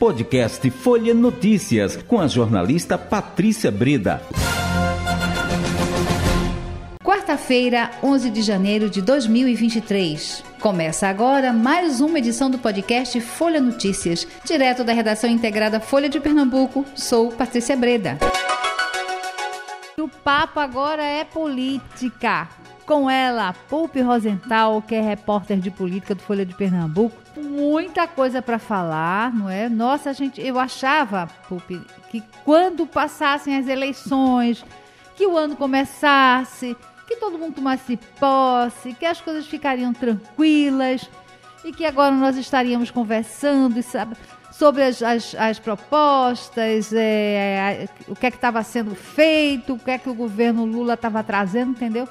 Podcast Folha Notícias, com a jornalista Patrícia Breda. Quarta-feira, 11 de janeiro de 2023. Começa agora mais uma edição do podcast Folha Notícias, direto da redação integrada Folha de Pernambuco. Sou Patrícia Breda. O papo agora é política. Com ela, Pulpe Rosenthal, que é repórter de política do Folha de Pernambuco. Muita coisa para falar, não é? Nossa, gente, eu achava, Pulpe, que quando passassem as eleições, que o ano começasse, que todo mundo tomasse posse, que as coisas ficariam tranquilas e que agora nós estaríamos conversando sabe, sobre as, as, as propostas, é, o que é que estava sendo feito, o que é que o governo Lula estava trazendo, entendeu?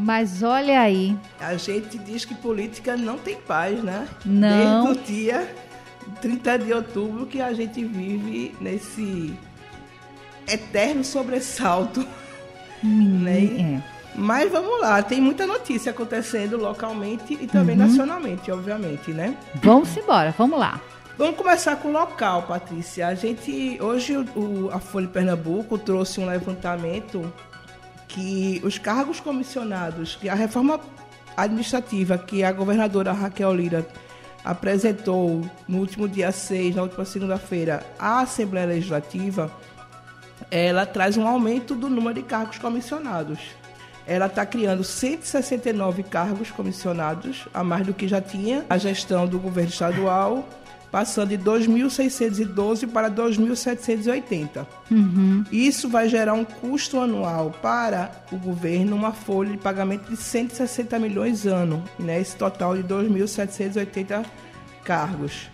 Mas olha aí. A gente diz que política não tem paz, né? Não. Desde o dia 30 de outubro que a gente vive nesse eterno sobressalto. Hum, né? É. Mas vamos lá, tem muita notícia acontecendo localmente e também uhum. nacionalmente, obviamente, né? Vamos embora, vamos lá. Vamos começar com o local, Patrícia. A gente hoje o, a Folha de Pernambuco trouxe um levantamento que os cargos comissionados, que a reforma administrativa que a governadora Raquel Lira apresentou no último dia 6, na última segunda-feira, à Assembleia Legislativa, ela traz um aumento do número de cargos comissionados. Ela está criando 169 cargos comissionados, a mais do que já tinha a gestão do governo estadual passando de 2.612 para 2.780. Uhum. Isso vai gerar um custo anual para o governo, uma folha de pagamento de 160 milhões ano, né? esse total de 2.780 cargos.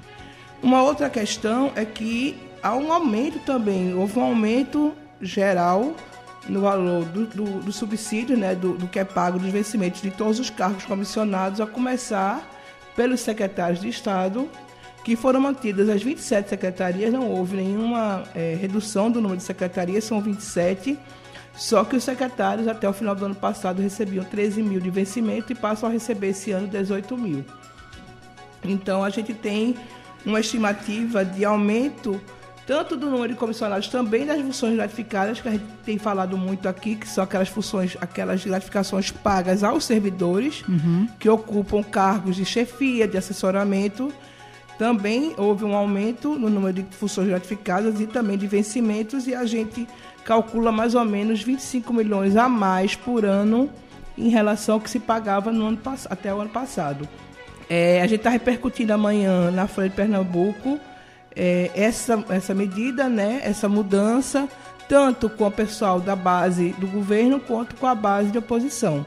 Uma outra questão é que há um aumento também, houve um aumento geral no valor do, do, do subsídio, né, do, do que é pago dos vencimentos de todos os cargos comissionados, a começar pelos secretários de Estado que foram mantidas as 27 secretarias, não houve nenhuma é, redução do número de secretarias, são 27, só que os secretários até o final do ano passado recebiam 13 mil de vencimento e passam a receber esse ano 18 mil. Então a gente tem uma estimativa de aumento tanto do número de comissionados, também das funções gratificadas, que a gente tem falado muito aqui, que são aquelas funções, aquelas gratificações pagas aos servidores uhum. que ocupam cargos de chefia, de assessoramento também houve um aumento no número de funções gratificadas e também de vencimentos, e a gente calcula mais ou menos 25 milhões a mais por ano em relação ao que se pagava no ano, até o ano passado. É, a gente está repercutindo amanhã na Folha de Pernambuco é, essa, essa medida, né, essa mudança, tanto com o pessoal da base do governo quanto com a base de oposição.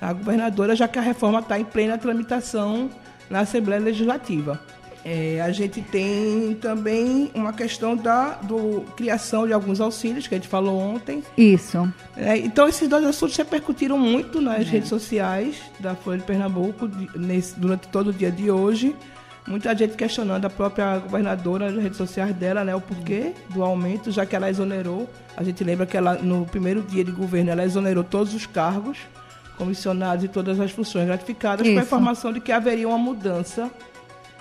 A governadora, já que a reforma está em plena tramitação na Assembleia Legislativa. É, a gente tem também uma questão da do, criação de alguns auxílios, que a gente falou ontem. Isso. É, então, esses dois assuntos repercutiram muito nas é. redes sociais da Folha de Pernambuco nesse, durante todo o dia de hoje. Muita gente questionando a própria governadora nas redes sociais dela, né, o porquê do aumento, já que ela exonerou. A gente lembra que ela, no primeiro dia de governo, ela exonerou todos os cargos comissionados e todas as funções gratificadas, Isso. com a informação de que haveria uma mudança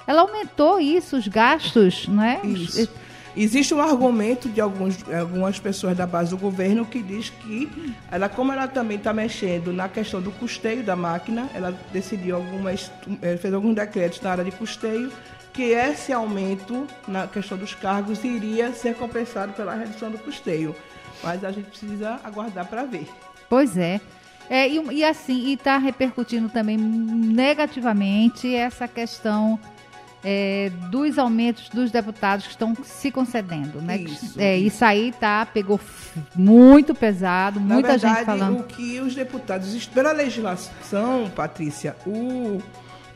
ela aumentou isso, os gastos, não é? Isso. Existe um argumento de alguns, algumas pessoas da base do governo que diz que ela, como ela também está mexendo na questão do custeio da máquina, ela decidiu algumas, eh, fez alguns decretos na área de custeio, que esse aumento na questão dos cargos iria ser compensado pela redução do custeio. Mas a gente precisa aguardar para ver. Pois é. é e, e assim, e está repercutindo também negativamente essa questão é, dos aumentos dos deputados que estão se concedendo, né? Isso, é, isso. aí tá, pegou muito pesado, Na muita verdade, gente falando. O que os deputados, pela legislação, Patrícia, o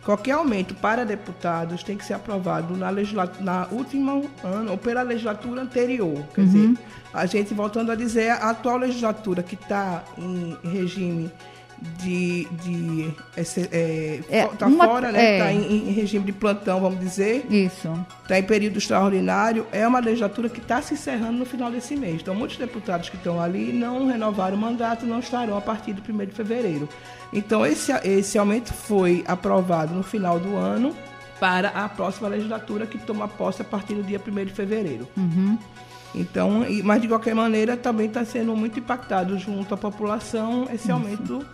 qualquer aumento para deputados tem que ser aprovado na, na última ano ou pela legislatura anterior. Quer uhum. dizer, a gente voltando a dizer, a atual legislatura que está em regime de, de é, é, tá uma, fora, né? Está é. em, em, regime de plantão, vamos dizer. Isso. Está em período extraordinário. É uma legislatura que está se encerrando no final desse mês. Então, muitos deputados que estão ali não renovaram o mandato, não estarão a partir do 1 de fevereiro. Então, esse, esse aumento foi aprovado no final do ano, para a próxima legislatura que toma posse a partir do dia 1 de fevereiro. Uhum. Então, mas de qualquer maneira também está sendo muito impactado junto à população esse Isso.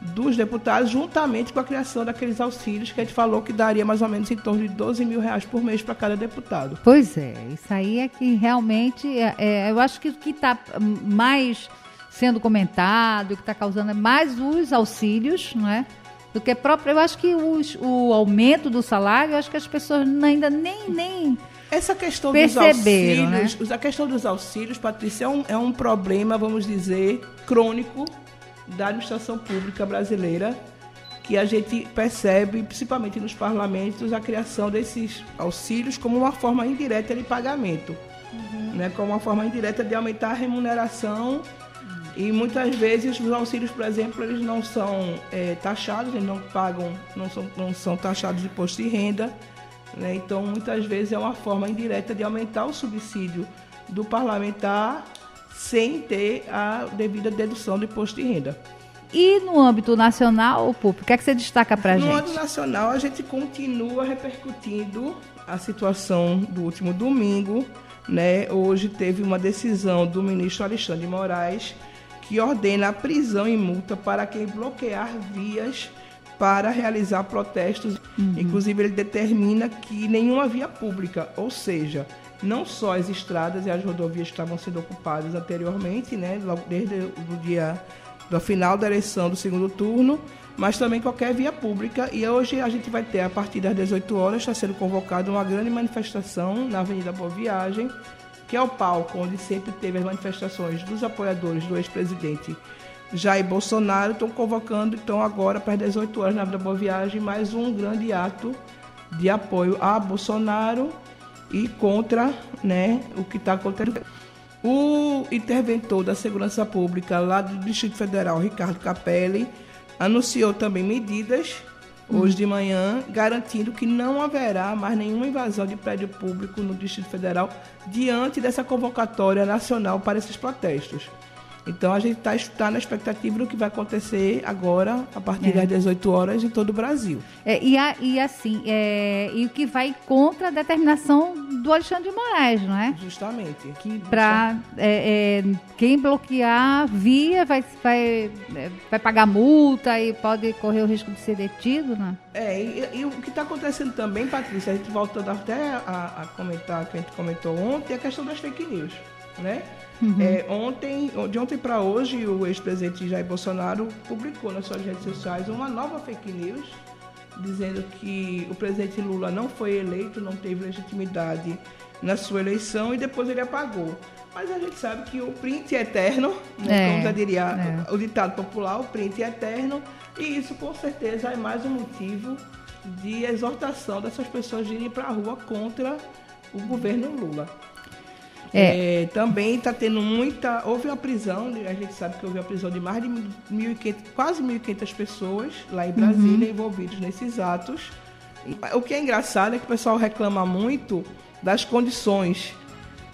Dos deputados, juntamente com a criação daqueles auxílios que a gente falou que daria mais ou menos em torno de 12 mil reais por mês para cada deputado. Pois é, isso aí é que realmente, é, é, eu acho que o que está mais sendo comentado, o que está causando é mais os auxílios, não é? Do que próprio, eu acho que os, o aumento do salário, eu acho que as pessoas ainda nem, nem essa questão dos auxílios, né? a questão dos auxílios, Patrícia, é um, é um problema, vamos dizer, crônico da administração pública brasileira, que a gente percebe, principalmente nos parlamentos, a criação desses auxílios como uma forma indireta de pagamento, uhum. né? como uma forma indireta de aumentar a remuneração e muitas vezes os auxílios, por exemplo, eles não são é, taxados, eles não pagam, não são, não são taxados de imposto de renda. Né? Então, muitas vezes é uma forma indireta de aumentar o subsídio do parlamentar sem ter a devida dedução do imposto de renda. E no âmbito nacional, Pup, o que é que você destaca para a gente? No âmbito nacional, a gente continua repercutindo a situação do último domingo. Né? Hoje teve uma decisão do ministro Alexandre de Moraes que ordena a prisão e multa para quem bloquear vias para realizar protestos. Uhum. Inclusive, ele determina que nenhuma via pública, ou seja, não só as estradas e as rodovias que estavam sendo ocupadas anteriormente, né, desde o dia do final da eleição do segundo turno, mas também qualquer via pública. E hoje a gente vai ter, a partir das 18 horas, está sendo convocada uma grande manifestação na Avenida Boa Viagem, que é o palco onde sempre teve as manifestações dos apoiadores do ex-presidente Jair Bolsonaro. Estão convocando, então, agora para as 18 horas na Avenida Boa Viagem, mais um grande ato de apoio a Bolsonaro e contra né, o que está acontecendo. O interventor da Segurança Pública lá do Distrito Federal, Ricardo Capelli, anunciou também medidas hoje de manhã, garantindo que não haverá mais nenhuma invasão de prédio público no Distrito Federal diante dessa convocatória nacional para esses protestos. Então a gente está tá na expectativa do que vai acontecer agora, a partir é. das 18 horas, em todo o Brasil. É, e, a, e assim, é, e o que vai contra a determinação do Alexandre de Moraes, não é? Justamente. Que para é, é, quem bloquear via vai, vai, é, vai pagar multa e pode correr o risco de ser detido, né? É, e, e o que está acontecendo também, Patrícia, a gente voltando até a, a comentar, que a gente comentou ontem, é a questão das fake news, né? Uhum. É, ontem, de ontem para hoje, o ex-presidente Jair Bolsonaro publicou nas suas redes sociais uma nova fake news, dizendo que o presidente Lula não foi eleito, não teve legitimidade na sua eleição e depois ele apagou. Mas a gente sabe que o print é eterno, né? é, como já diria é. o ditado popular, o print é eterno, e isso com certeza é mais um motivo de exortação dessas pessoas de irem para a rua contra o governo Lula. É. É, também está tendo muita. Houve uma prisão, a gente sabe que houve a prisão de mais de 1.500, quase 1.500 pessoas lá em Brasília uhum. envolvidos nesses atos. O que é engraçado é que o pessoal reclama muito das condições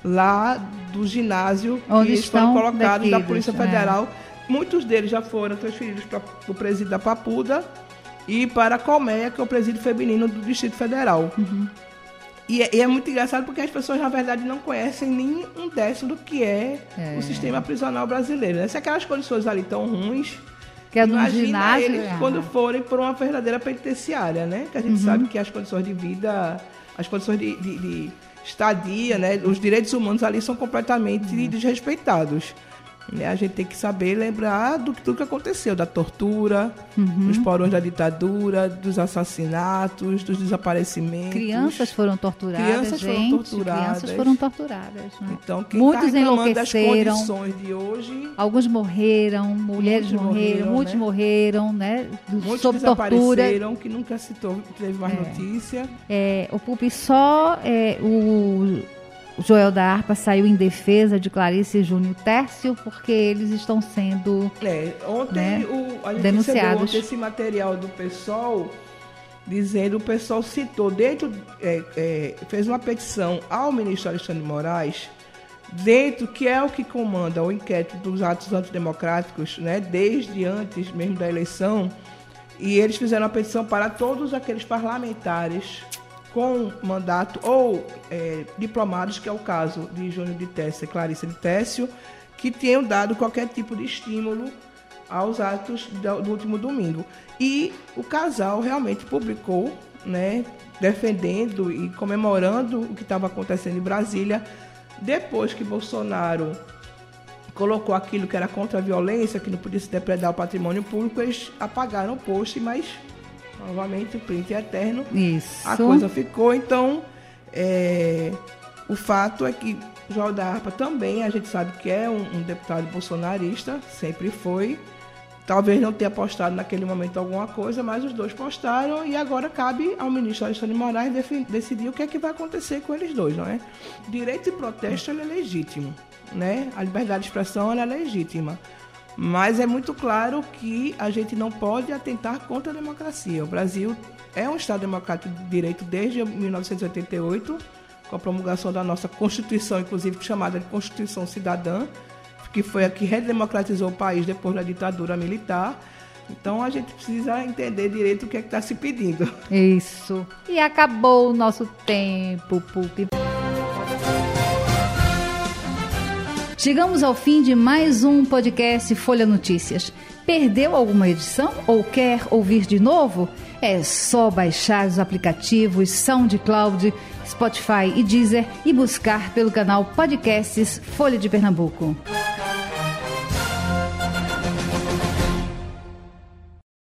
lá do ginásio Onde que foram colocados da Polícia é. Federal. É. Muitos deles já foram transferidos para o presídio da Papuda e para a Colmeia, que é o presídio feminino do Distrito Federal. Uhum. E é, e é, muito engraçado porque as pessoas, na verdade, não conhecem nem um décimo do que é, é. o sistema prisional brasileiro. Né? Se aquelas condições ali tão ruins, que é imagina ginásio, eles é. quando forem por uma verdadeira penitenciária, né? Que a gente uhum. sabe que as condições de vida, as condições de, de, de estadia, né? Os direitos humanos ali são completamente uhum. desrespeitados. Né? A gente tem que saber lembrar do tudo que aconteceu, da tortura, uhum. dos porões da ditadura, dos assassinatos, dos desaparecimentos. Crianças foram torturadas, crianças gente, foram torturadas. Crianças foram torturadas. Né? Então, quem Muitos tá enlouqueceram. das condições de hoje... Alguns morreram, mulheres morreram, morreram, muitos né? morreram, né? Muitos sob tortura. que nunca se teve mais é. notícia. É, o Pupi só é, o Joel da Arpa saiu em defesa de Clarice e Júnior Tércio porque eles estão sendo é, ontem né, o, a gente denunciados. Ontem esse material do PSOL dizendo o PSOL citou dentro é, é, fez uma petição ao ministro Alexandre Moraes dentro que é o que comanda o inquérito dos atos antidemocráticos, né, desde antes mesmo da eleição, e eles fizeram uma petição para todos aqueles parlamentares com mandato ou é, diplomados, que é o caso de Júnior de Técio e Clarissa de Técio, que tenham dado qualquer tipo de estímulo aos atos do, do último domingo. E o casal realmente publicou, né, defendendo e comemorando o que estava acontecendo em Brasília, depois que Bolsonaro colocou aquilo que era contra a violência, que não podia se depredar o patrimônio público, eles apagaram o post, mas novamente o print é eterno. Isso. A coisa ficou, então é, o fato é que João da Arpa também, a gente sabe que é um, um deputado bolsonarista, sempre foi. Talvez não tenha postado naquele momento alguma coisa, mas os dois postaram e agora cabe ao ministro Alexandre de Moraes decidir o que é que vai acontecer com eles dois, não é? Direito de protesto é legítimo, né? A liberdade de expressão é legítima. Mas é muito claro que a gente não pode atentar contra a democracia. O Brasil é um Estado democrático de direito desde 1988, com a promulgação da nossa Constituição, inclusive chamada de Constituição Cidadã, que foi a que redemocratizou o país depois da ditadura militar. Então a gente precisa entender direito o que é está se pedindo. Isso. E acabou o nosso tempo, Pupi. Chegamos ao fim de mais um podcast Folha Notícias. Perdeu alguma edição ou quer ouvir de novo? É só baixar os aplicativos SoundCloud, Spotify e Deezer e buscar pelo canal Podcasts Folha de Pernambuco.